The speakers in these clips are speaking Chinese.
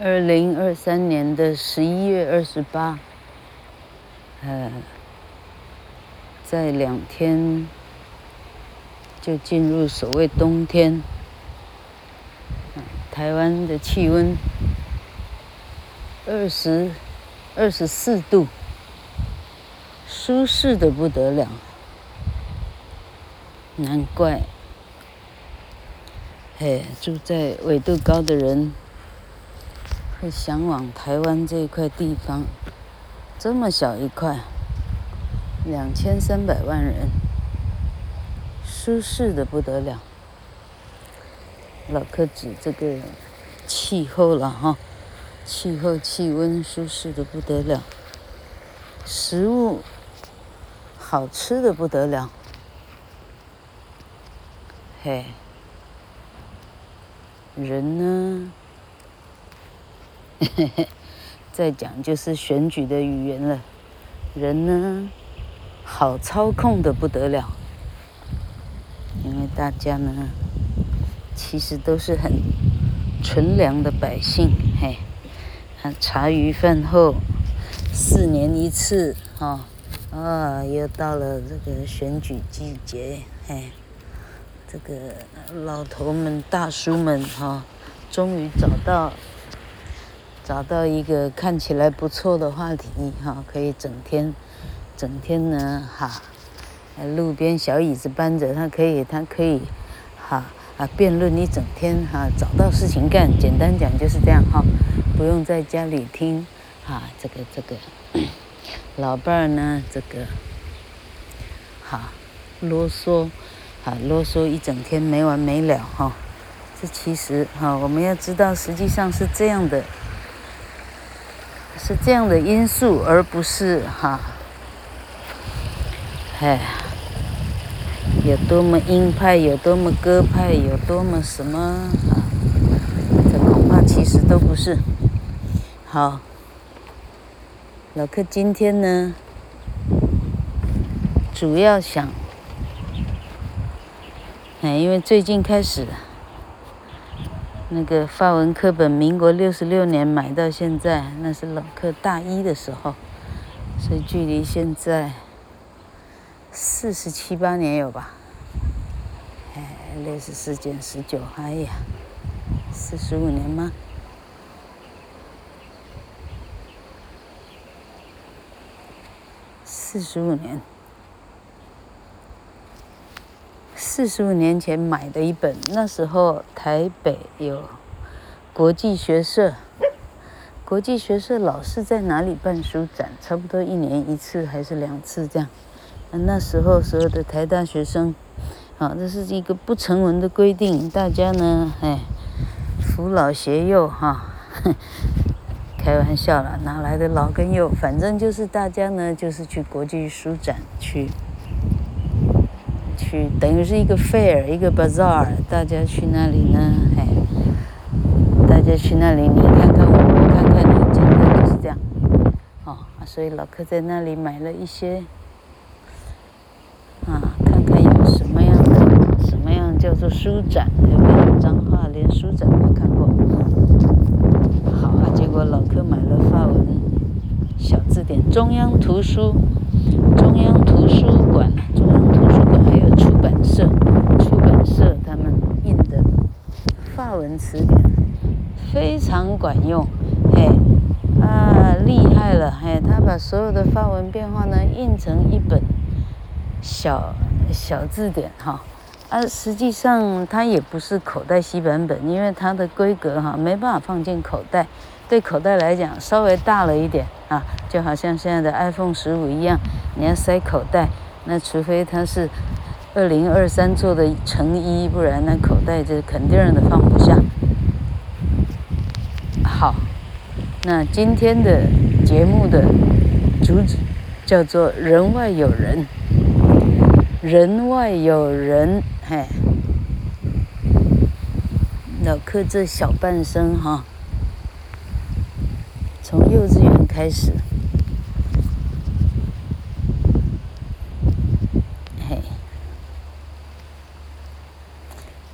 二零二三年的十一月二十八，呃，在两天就进入所谓冬天。台湾的气温二十二十四度，舒适的不得了，难怪，嘿，住在纬度高的人。会向往台湾这一块地方，这么小一块，两千三百万人，舒适的不得了。老客指这个气候了哈，气候气温舒适的不得了，食物好吃的不得了，嘿，人呢？嘿嘿，再讲就是选举的语言了。人呢，好操控的不得了，因为大家呢，其实都是很纯良的百姓。嘿，茶余饭后，四年一次，哈、哦，啊，又到了这个选举季节，嘿，这个老头们、大叔们，哈、终于找到。找到一个看起来不错的话题，哈，可以整天，整天呢，哈，路边小椅子搬着，他可以，他可以，哈啊，辩论一整天，哈，找到事情干。简单讲就是这样，哈，不用在家里听，哈，这个这个，老伴儿呢，这个，哈，啰嗦，哈，啰嗦一整天没完没了，哈，这其实，哈，我们要知道，实际上是这样的。是这样的因素，而不是哈，哎，有多么鹰派，有多么鸽派，有多么什么啊？这恐怕其实都不是。好，老客今天呢，主要想，哎，因为最近开始。那个法文课本，民国六十六年买到现在，那是老课大一的时候，所以距离现在四十七八年有吧？哎，六十四减十九，哎呀，四十五年吗？四十五年。四十五年前买的一本，那时候台北有国际学社，国际学社老是在哪里办书展，差不多一年一次还是两次这样。那时候所有的台大学生，啊，这是一个不成文的规定，大家呢，哎，扶老携幼哈，开玩笑了，哪来的老跟幼？反正就是大家呢，就是去国际书展去。去等于是一个 fair，一个 bazaar，大家去那里呢，哎，大家去那里，你看看我，我看看你，简单就是这样，哦，所以老柯在那里买了一些，啊，看看有什么样的，什么样叫做书展，对不对？彰化连书展没看过，好啊，结果老柯买了法文小字典，中央图书，中央图书馆，中央本。社，出版社他们印的法文词典非常管用，嘿，啊，厉害了，嘿，他把所有的法文变化呢印成一本小小字典哈，啊，实际上它也不是口袋西版本，因为它的规格哈没办法放进口袋，对口袋来讲稍微大了一点啊，就好像现在的 iPhone 十五一样，你要塞口袋，那除非它是。二零二三做的成衣，不然那口袋这肯定的放不下。好，那今天的节目的主旨叫做“人外有人”，人外有人，嘿，老柯这小半生哈，从幼稚园开始。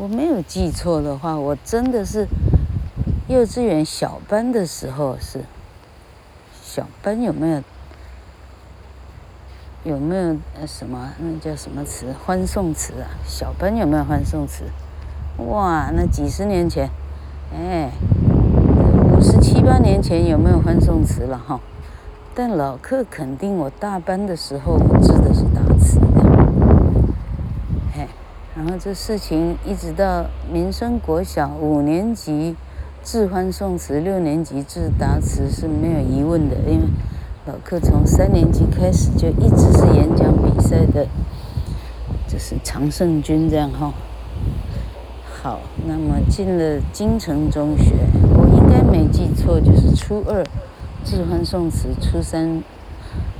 我没有记错的话，我真的是幼稚园小班的时候是小班有没有有没有呃什么那叫什么词欢送词啊？小班有没有欢送词？哇，那几十年前，哎，五十七八年前有没有欢送词了哈？但老客肯定我大班的时候我致的是答词，然后这事情一直到民生国小五年级致欢送词，六年级致答词是没有疑问的，因为老克从三年级开始就一直是演讲比赛的，就是常胜军这样哈。好，那么进了金城中学，我应该没记错，就是初二。致欢送词，初三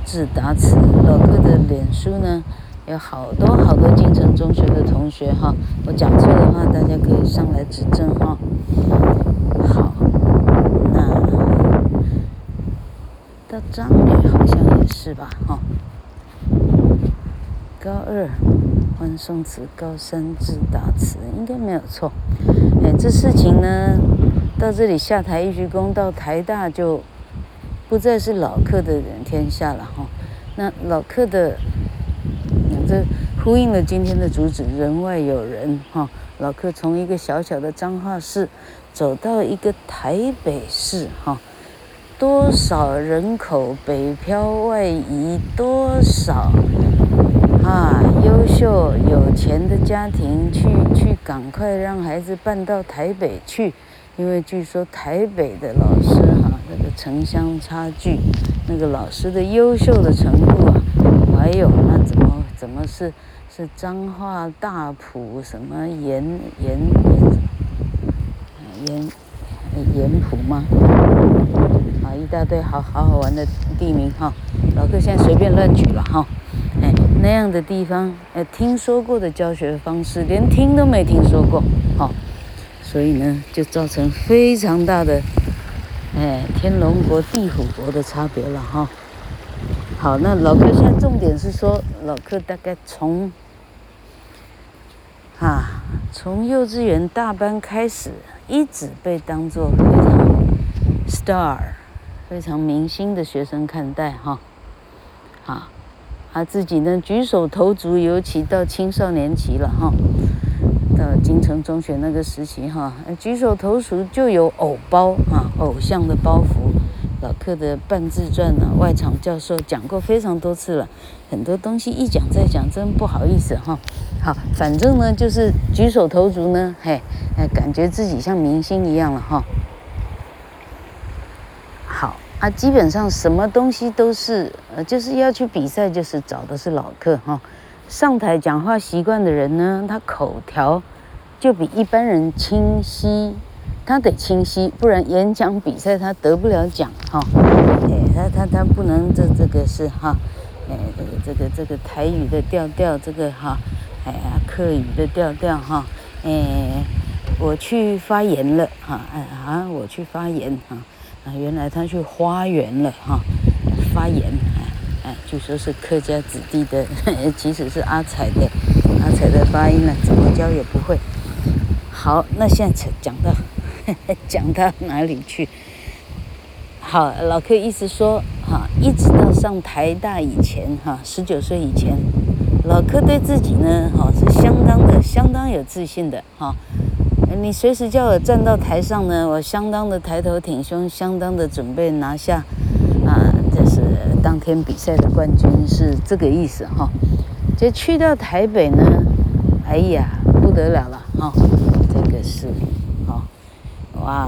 致答词。老克的脸书呢，有好多好多金城中学的同学哈，我讲错的话，大家可以上来指正哈。好，那到张女好像也是吧哈。高二欢送词，高三致答词，应该没有错。哎，这事情呢，到这里下台一鞠躬，到台大就。不再是老客的人天下了哈，那老客的，呼应了今天的主旨，人外有人哈。老克从一个小小的彰化市，走到一个台北市哈，多少人口北漂外移，多少啊优秀有钱的家庭去去赶快让孩子搬到台北去，因为据说台北的老师哈。那个城乡差距，那个老师的优秀的程度啊，还有那怎怎么是是彰化大埔什么盐盐盐盐盐埔吗？啊，一大堆好好好玩的地名哈，老哥现在随便乱举了哈，哎，那样的地方，哎，听说过的教学方式，连听都没听说过，哈，所以呢，就造成非常大的。哎，天龙国、地虎国的差别了哈。好，那老哥现在重点是说，老克大概从啊，从幼稚园大班开始，一直被当做非常 star、非常明星的学生看待哈。啊，他自己呢举手投足，尤其到青少年期了哈。到金城中学那个时期哈，举手投足就有偶包啊，偶像的包袱。老克的半自传呢，外场教授讲过非常多次了，很多东西一讲再讲，真不好意思哈。好，反正呢就是举手投足呢，嘿，哎，感觉自己像明星一样了哈。好啊，基本上什么东西都是，呃，就是要去比赛，就是找的是老克哈。上台讲话习惯的人呢，他口条就比一般人清晰，他得清晰，不然演讲比赛他得不了奖哈。哎，他他他不能这这个是哈，哎，这个这个台语的调调，这个哈，哎呀，客语的调调哈，哎，我去发言了哈，哎啊，我去发言哈，啊，原来他去花园了哈，发言。哎，据说是客家子弟的，其实是阿彩的，阿彩的发音呢，怎么教也不会。好，那现在讲到 讲到哪里去？好，老克意思说，哈，一直到上台大以前，哈，十九岁以前，老克对自己呢，哈，是相当的、相当有自信的，哈。你随时叫我站到台上呢，我相当的抬头挺胸，相当的准备拿下，啊，这是。当天比赛的冠军是这个意思哈，就去到台北呢，哎呀不得了了，哈，哇，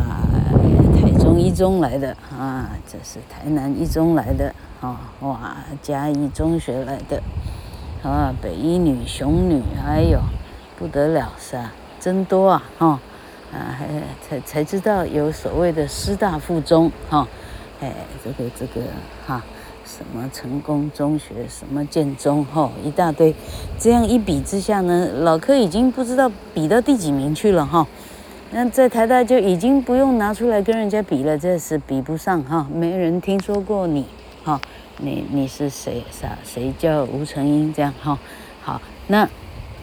台中一中来的啊，这是台南一中来的啊，哇，嘉义中学来的，啊，北一女雄女，哎呦，不得了是，真多啊哈，啊，还才才知道有所谓的师大附中哈，哎，这个这个哈。什么成功中学，什么建中，吼，一大堆，这样一比之下呢，老柯已经不知道比到第几名去了，哈。那在台大就已经不用拿出来跟人家比了，这是比不上，哈，没人听说过你，哈，你你是谁？啥？谁叫吴成英？这样，哈，好，那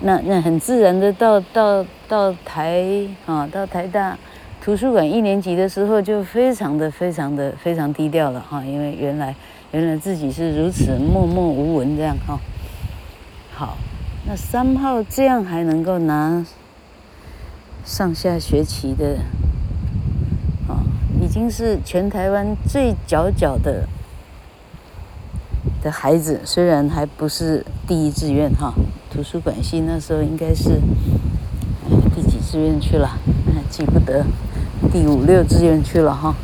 那那很自然的到到到台，啊，到台大，图书馆一年级的时候就非常的非常的非常低调了哈，因为原来原来自己是如此默默无闻这样哈。好，那三号这样还能够拿上下学期的啊，已经是全台湾最佼佼的的孩子，虽然还不是第一志愿哈，图书馆系那时候应该是第几志愿去了，记不得。第五六志愿去了哈，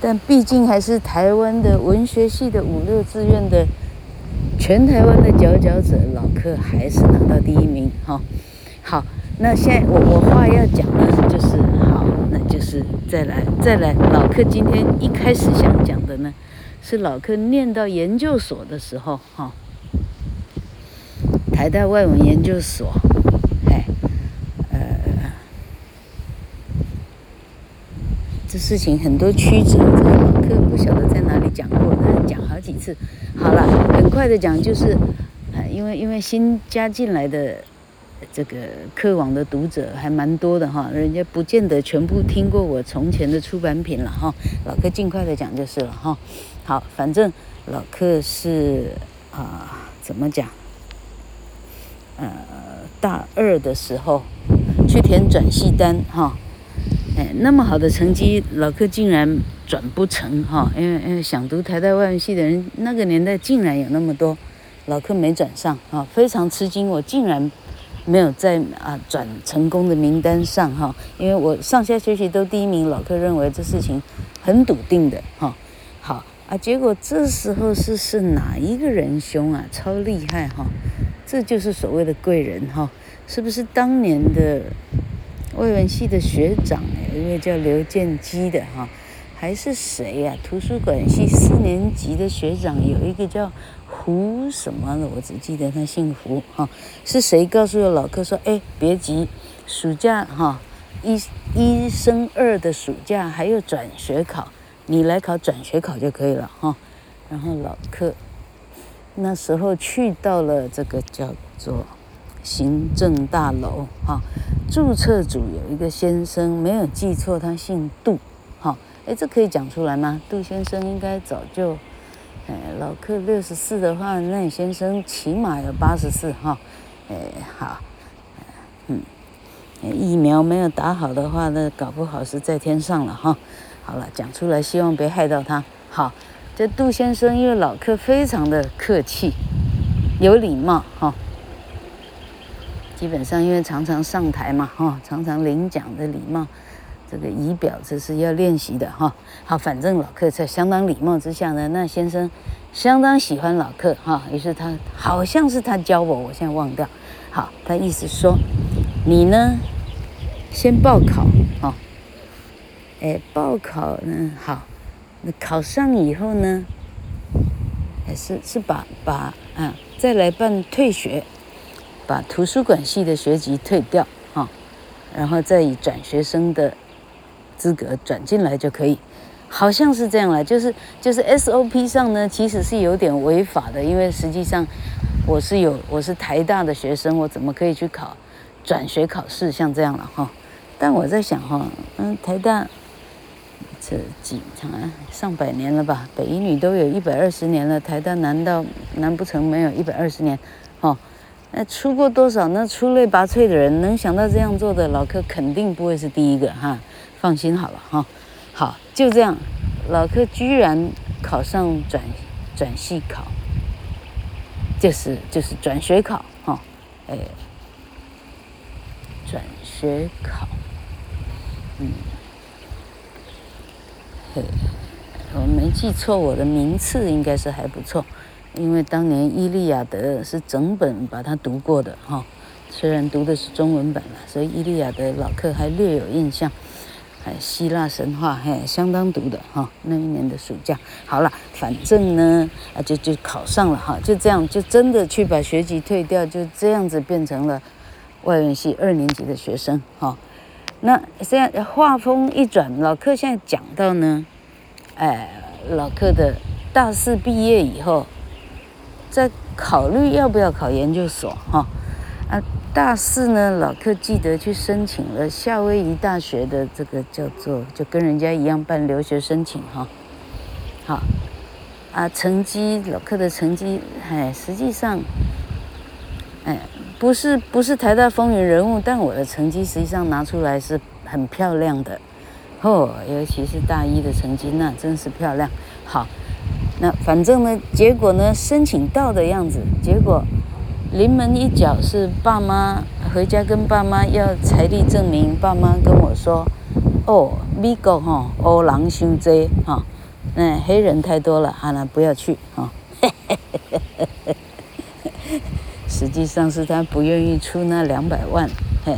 但毕竟还是台湾的文学系的五六志愿的全台湾的佼佼者，老柯还是拿到第一名哈。那现在我我话要讲呢，就是好，那就是再来再来，老柯今天一开始想讲的呢，是老柯念到研究所的时候哈，台大外文研究所。这事情很多曲折，这个老柯不晓得在哪里讲过，但讲好几次。好了，很快的讲，就是，呃，因为因为新加进来的这个课网的读者还蛮多的哈，人家不见得全部听过我从前的出版品了哈。老客尽快的讲就是了哈。好，反正老客是啊，怎么讲？呃，大二的时候去填转系单哈。哎，那么好的成绩，老客竟然转不成哈，因为因为想读台大外文系的人，那个年代竟然有那么多，老客没转上啊，非常吃惊，我竟然没有在啊转成功的名单上哈，因为我上下学期都第一名，老客认为这事情很笃定的哈，好啊，结果这时候是是哪一个仁兄啊，超厉害哈，这就是所谓的贵人哈，是不是当年的？外文系的学长，有一位叫刘建基的哈，还是谁呀？图书馆系四年级的学长有一个叫胡什么的，我只记得他姓胡哈。是谁告诉老柯说，哎，别急，暑假哈一一升二的暑假还有转学考，你来考转学考就可以了哈。然后老柯那时候去到了这个叫做。行政大楼哈，注册组有一个先生，没有记错，他姓杜，哎，这可以讲出来吗？杜先生应该早就，哎，老客六十四的话，那先生起码有八十四哈，哎，好，嗯，疫苗没有打好的话，那搞不好是在天上了哈。好了，讲出来，希望别害到他。好，这杜先生因为老客非常的客气，有礼貌哈。基本上，因为常常上台嘛，哈，常常领奖的礼貌，这个仪表这是要练习的，哈。好，反正老客在相当礼貌之下呢，那先生相当喜欢老客，哈。于是他好像是他教我，我现在忘掉。好，他意思说，你呢，先报考，哈。哎，报考呢，好，那考上以后呢，还是是把把啊，再来办退学。把图书馆系的学籍退掉啊，然后再以转学生的资格转进来就可以，好像是这样了，就是就是 SOP 上呢，其实是有点违法的，因为实际上我是有我是台大的学生，我怎么可以去考转学考试像这样了哈？但我在想哈，嗯，台大这几长上百年了吧，北一女都有一百二十年了，台大难道难不成没有一百二十年？哦。那出过多少那出类拔萃的人，能想到这样做的老柯肯定不会是第一个哈，放心好了哈。好，就这样，老柯居然考上转转系考，就是就是转学考哈，哎，转学考，嗯，嘿，我没记错，我的名次应该是还不错。因为当年《伊利亚德》是整本把它读过的哈，虽然读的是中文版了，所以《伊利亚德》老柯还略有印象。还希腊神话还相当读的哈。那一年的暑假，好了，反正呢啊就就考上了哈，就这样就真的去把学籍退掉，就这样子变成了外文系二年级的学生哈。那现在话锋一转，老柯现在讲到呢，哎，老柯的大四毕业以后。在考虑要不要考研究所哈，大四呢，老克记得去申请了夏威夷大学的这个叫做，就跟人家一样办留学申请哈。好，啊，成绩老克的成绩，哎，实际上，哎，不是不是台大风云人物，但我的成绩实际上拿出来是很漂亮的，哦，尤其是大一的成绩，那真是漂亮。好，那反正呢，结果呢，申请到的样子，结果。临门一脚是爸妈回家跟爸妈要财力证明，爸妈跟我说：“哦，美国哈欧郎兄弟哈，那，黑人太多了，哈，那不要去哈。哦 ”实际上是他不愿意出那两百万，嘿，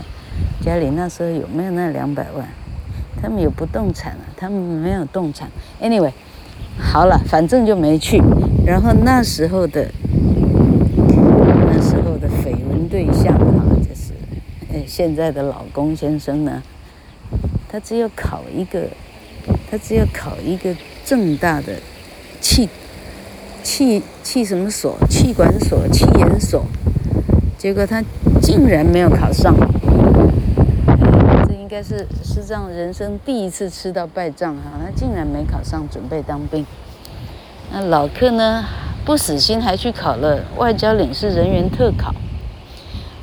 家里那时候有没有那两百万？他们有不动产啊，他们没有动产。Anyway，好了，反正就没去。然后那时候的。对象哈，就是，呃，现在的老公先生呢，他只有考一个，他只有考一个正大的气气气什么所，气管所、气研所，结果他竟然没有考上，这应该是师长人生第一次吃到败仗哈，他竟然没考上，准备当兵。那老克呢，不死心，还去考了外交领事人员特考。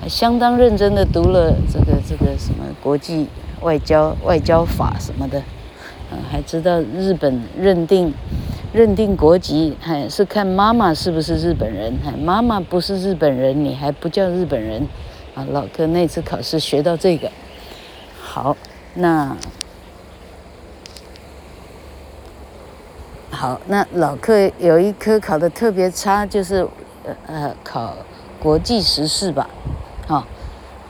相当认真的读了这个这个什么国际外交外交法什么的，嗯，还知道日本认定认定国籍还是看妈妈是不是日本人，还妈妈不是日本人，你还不叫日本人啊？老克那次考试学到这个，好，那好，那老克有一科考得特别差，就是呃呃考国际时事吧。哈、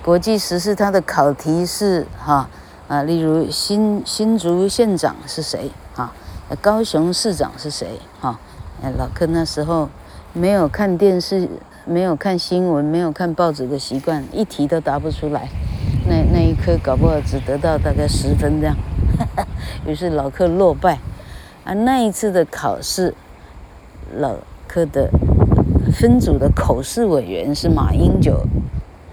国际时事它的考题是哈啊，例如新新竹县长是谁哈，高雄市长是谁哈？哎，老柯那时候没有看电视，没有看新闻，没有看报纸的习惯，一题都答不出来。那那一科搞不好只得到大概十分这样，于是老柯落败。啊，那一次的考试，老柯的分组的口试委员是马英九。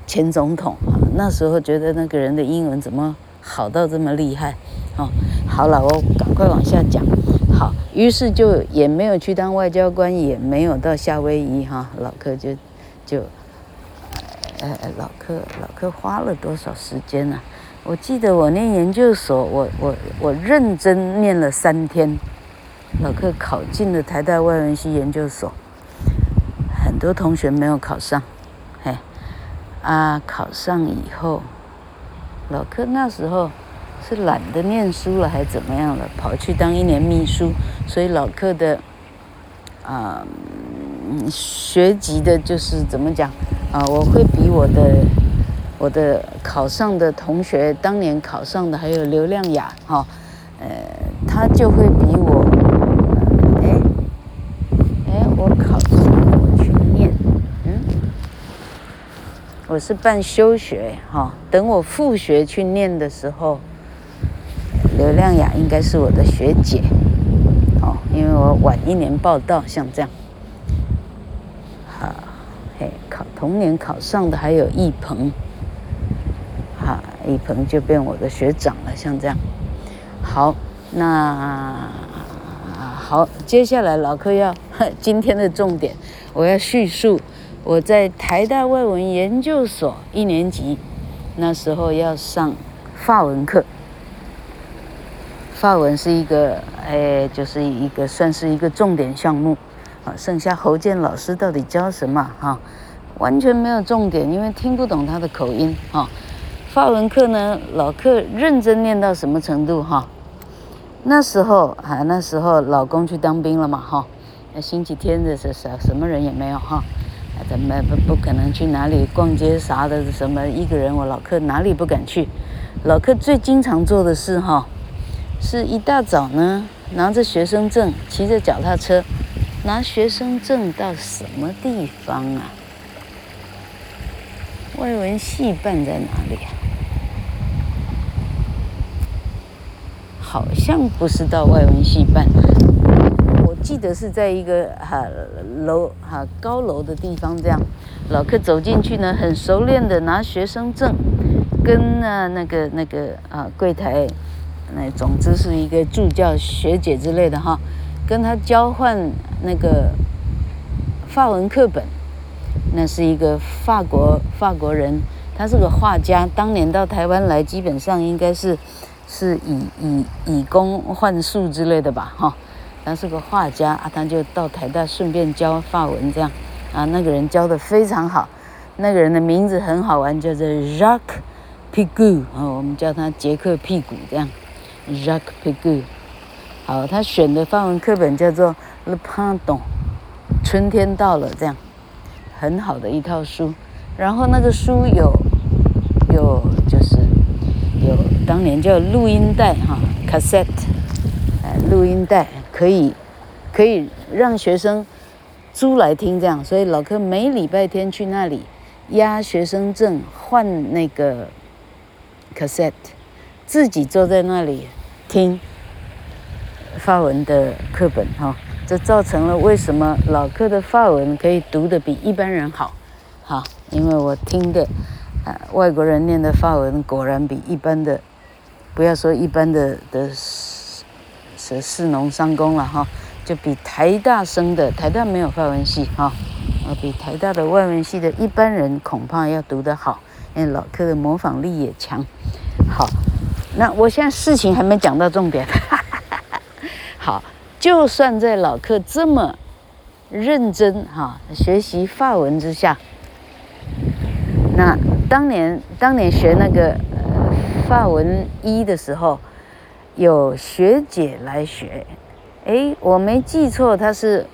前总统啊，那时候觉得那个人的英文怎么好到这么厉害？哦，好了，我赶快往下讲。好，于是就也没有去当外交官，也没有到夏威夷哈。老克就就，呃，老克老克花了多少时间呢？我记得我念研究所，我我我认真念了三天。老克考进了台大外文系研究所，很多同学没有考上。嘿啊，考上以后，老柯那时候是懒得念书了，还怎么样了？跑去当一年秘书，所以老柯的啊，学籍的就是怎么讲啊？我会比我的我的考上的同学，当年考上的还有刘亮雅哈，呃，他就会比我，哎哎，我考上。我是办休学哈，等我复学去念的时候，刘亮雅应该是我的学姐，哦，因为我晚一年报到，像这样，好，嘿，考同年考上的还有易鹏，哈，易鹏就变我的学长了，像这样，好，那好，接下来老克要今天的重点，我要叙述。我在台大外文研究所一年级，那时候要上法文课。法文是一个，哎，就是一个算是一个重点项目，啊，剩下侯健老师到底教什么？哈，完全没有重点，因为听不懂他的口音。哈，法文课呢，老克认真念到什么程度？哈，那时候啊，那时候老公去当兵了嘛？哈，那星期天的是什什么人也没有？哈。怎么不不可能去哪里逛街啥的？什么一个人，我老克哪里不敢去？老克最经常做的事哈，是一大早呢，拿着学生证，骑着脚踏车，拿学生证到什么地方啊？外文系办在哪里啊？好像不是到外文系办。记得是在一个哈楼哈高楼的地方这样，老克走进去呢，很熟练的拿学生证，跟啊那个那个啊柜台，那总之是一个助教学姐之类的哈，跟他交换那个法文课本。那是一个法国法国人，他是个画家，当年到台湾来，基本上应该是是以以以工换术之类的吧哈。他是个画家啊，他就到台大顺便教法文这样。啊，那个人教的非常好，那个人的名字很好玩，叫做 Jack Pigou 啊，我们叫他杰克屁股这样 Jack Pigou。好，他选的法文课本叫做 Le Printemps，春天到了这样，很好的一套书。然后那个书有有就是有当年叫录音带哈，cassette，哎，录音带可以可以让学生。租来听这样，所以老柯每礼拜天去那里押学生证换那个 cassette，自己坐在那里听法文的课本哈，这造成了为什么老柯的法文可以读得比一般人好，哈，因为我听的啊外国人念的法文果然比一般的，不要说一般的的是士农商工了哈。就比台大生的台大没有法文系哈，啊，比台大的外文系的一般人恐怕要读得好，因为老柯的模仿力也强。好，那我现在事情还没讲到重点。哈哈哈好，就算在老柯这么认真哈学习法文之下，那当年当年学那个呃法文一的时候，有学姐来学。哎，我没记错，她是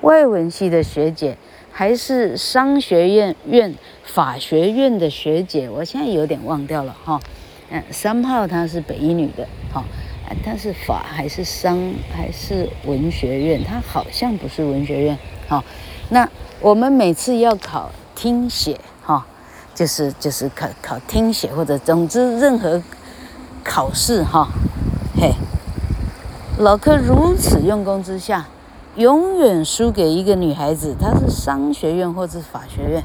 外文系的学姐，还是商学院院法学院的学姐？我现在有点忘掉了哈。嗯，三号她是北一女的哈，她是法还是商还是文学院？她好像不是文学院哈。那我们每次要考听写哈，就是就是考考听写或者总之任何考试哈，嘿。老柯如此用功之下，永远输给一个女孩子，她是商学院或者法学院，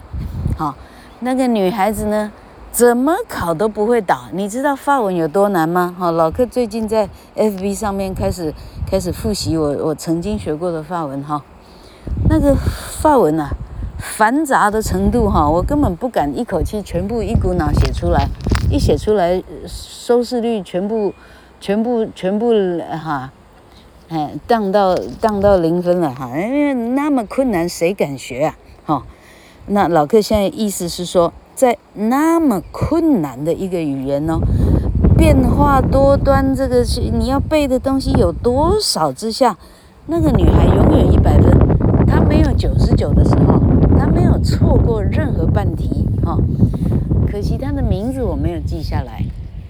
好，那个女孩子呢，怎么考都不会倒。你知道法文有多难吗？好，老柯最近在 FB 上面开始开始复习我我曾经学过的法文哈，那个法文啊，繁杂的程度哈，我根本不敢一口气全部一股脑写出来，一写出来收视率全部全部全部哈。哎，荡到荡到零分了哈，因为那么困难，谁敢学啊？哈，那老柯现在意思是说，在那么困难的一个语言哦，变化多端，这个是你要背的东西有多少之下，那个女孩永远一百分，她没有九十九的时候，她没有错过任何半题哈，可惜她的名字我没有记下来。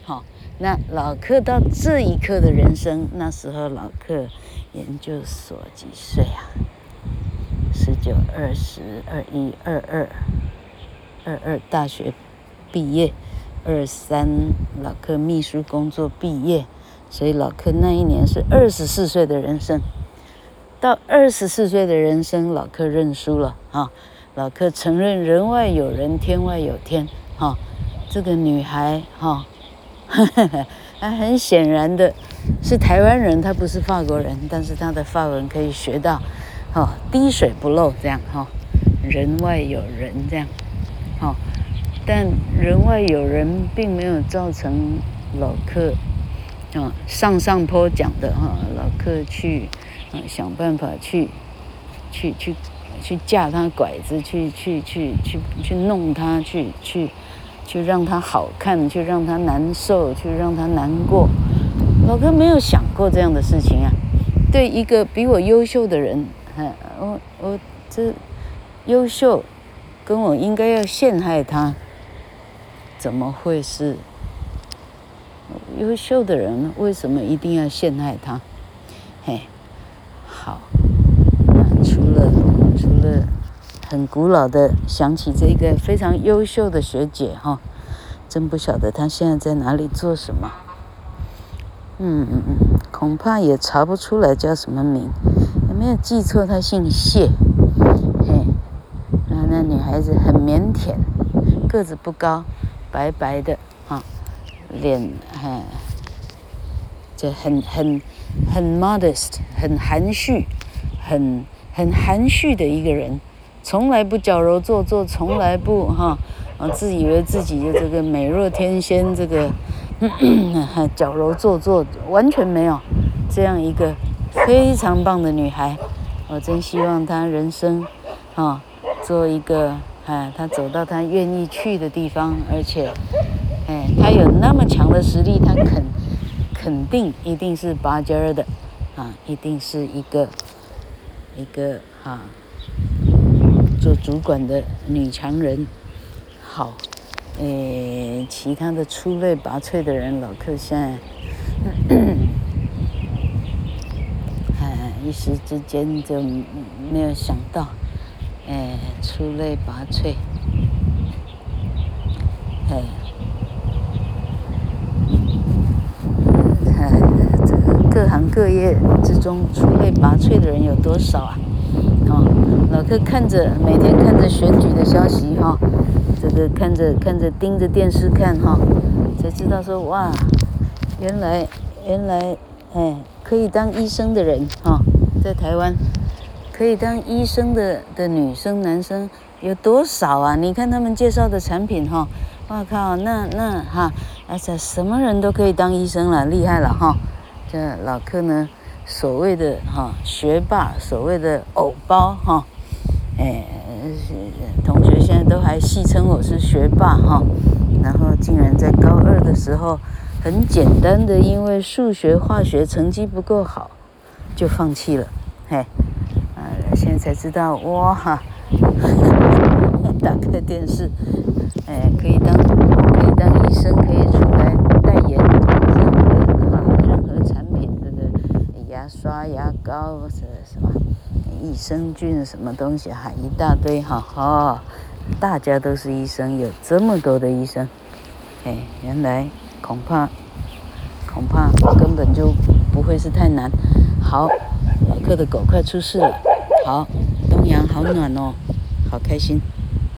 哈那老克到这一刻的人生，那时候老克研究所几岁啊？十九、二十、二一、二二、二二大学毕业，二三老克秘书工作毕业，所以老克那一年是二十四岁的人生。到二十四岁的人生，老克认输了啊！老克承认人外有人，天外有天。哈，这个女孩哈。他 很显然的是台湾人，他不是法国人，但是他的法文可以学到，哦，滴水不漏这样哈，人外有人这样，好，但人外有人并没有造成老客啊上上坡讲的哈，老客去啊想办法去去去去架他拐子，去去去去去弄他，去去。去让他好看，去让他难受，去让他难过。老哥没有想过这样的事情啊。对一个比我优秀的人，我我这优秀，跟我应该要陷害他，怎么会是优秀的人？为什么一定要陷害他？嘿，好，那除了除了。很古老的想起这个非常优秀的学姐哈，真不晓得她现在在哪里做什么。嗯嗯嗯，恐怕也查不出来叫什么名，有没有记错？她姓谢。嘿，啊，那女孩子很腼腆，个子不高，白白的啊，脸很，就很很很 modest，很含蓄，很很含蓄的一个人，从来不矫揉做作，从来不哈啊自以为自己的这个美若天仙，这个 矫揉做作完全没有这样一个非常棒的女孩。我真希望她人生，啊，做一个，哎，她走到她愿意去的地方，而且，哎，她有那么强的实力，她肯，肯定一定是拔尖儿的，啊，一定是一个，一个啊，做主管的女强人。好，哎，其他的出类拔萃的人，老客现在。咳 咳一时之间就没有想到，哎，出类拔萃，哎，哎，这个各行各业之中出类拔萃的人有多少啊？老客看着每天看着选举的消息哈，这个看着看着盯着电视看哈，才知道说哇，原来原来哎可以当医生的人哈。在台湾，可以当医生的的女生、男生有多少啊？你看他们介绍的产品哈，我靠，那那哈，而且什么人都可以当医生了，厉害了哈！这老客呢，所谓的哈学霸，所谓的偶包哈，哎，同学现在都还戏称我是学霸哈，然后竟然在高二的时候，很简单的因为数学、化学成绩不够好。就放弃了，嘿，啊，现在才知道哇，打开电视，哎，可以当可以当医生，可以出来代言任何任何产品，这个牙刷、牙膏是什么。益生菌什么东西还，一大堆哈，哈，大家都是医生，有这么多的医生，哎，原来恐怕恐怕根本就不会是太难。好，老客的狗快出世了。好，东阳好暖哦，好开心。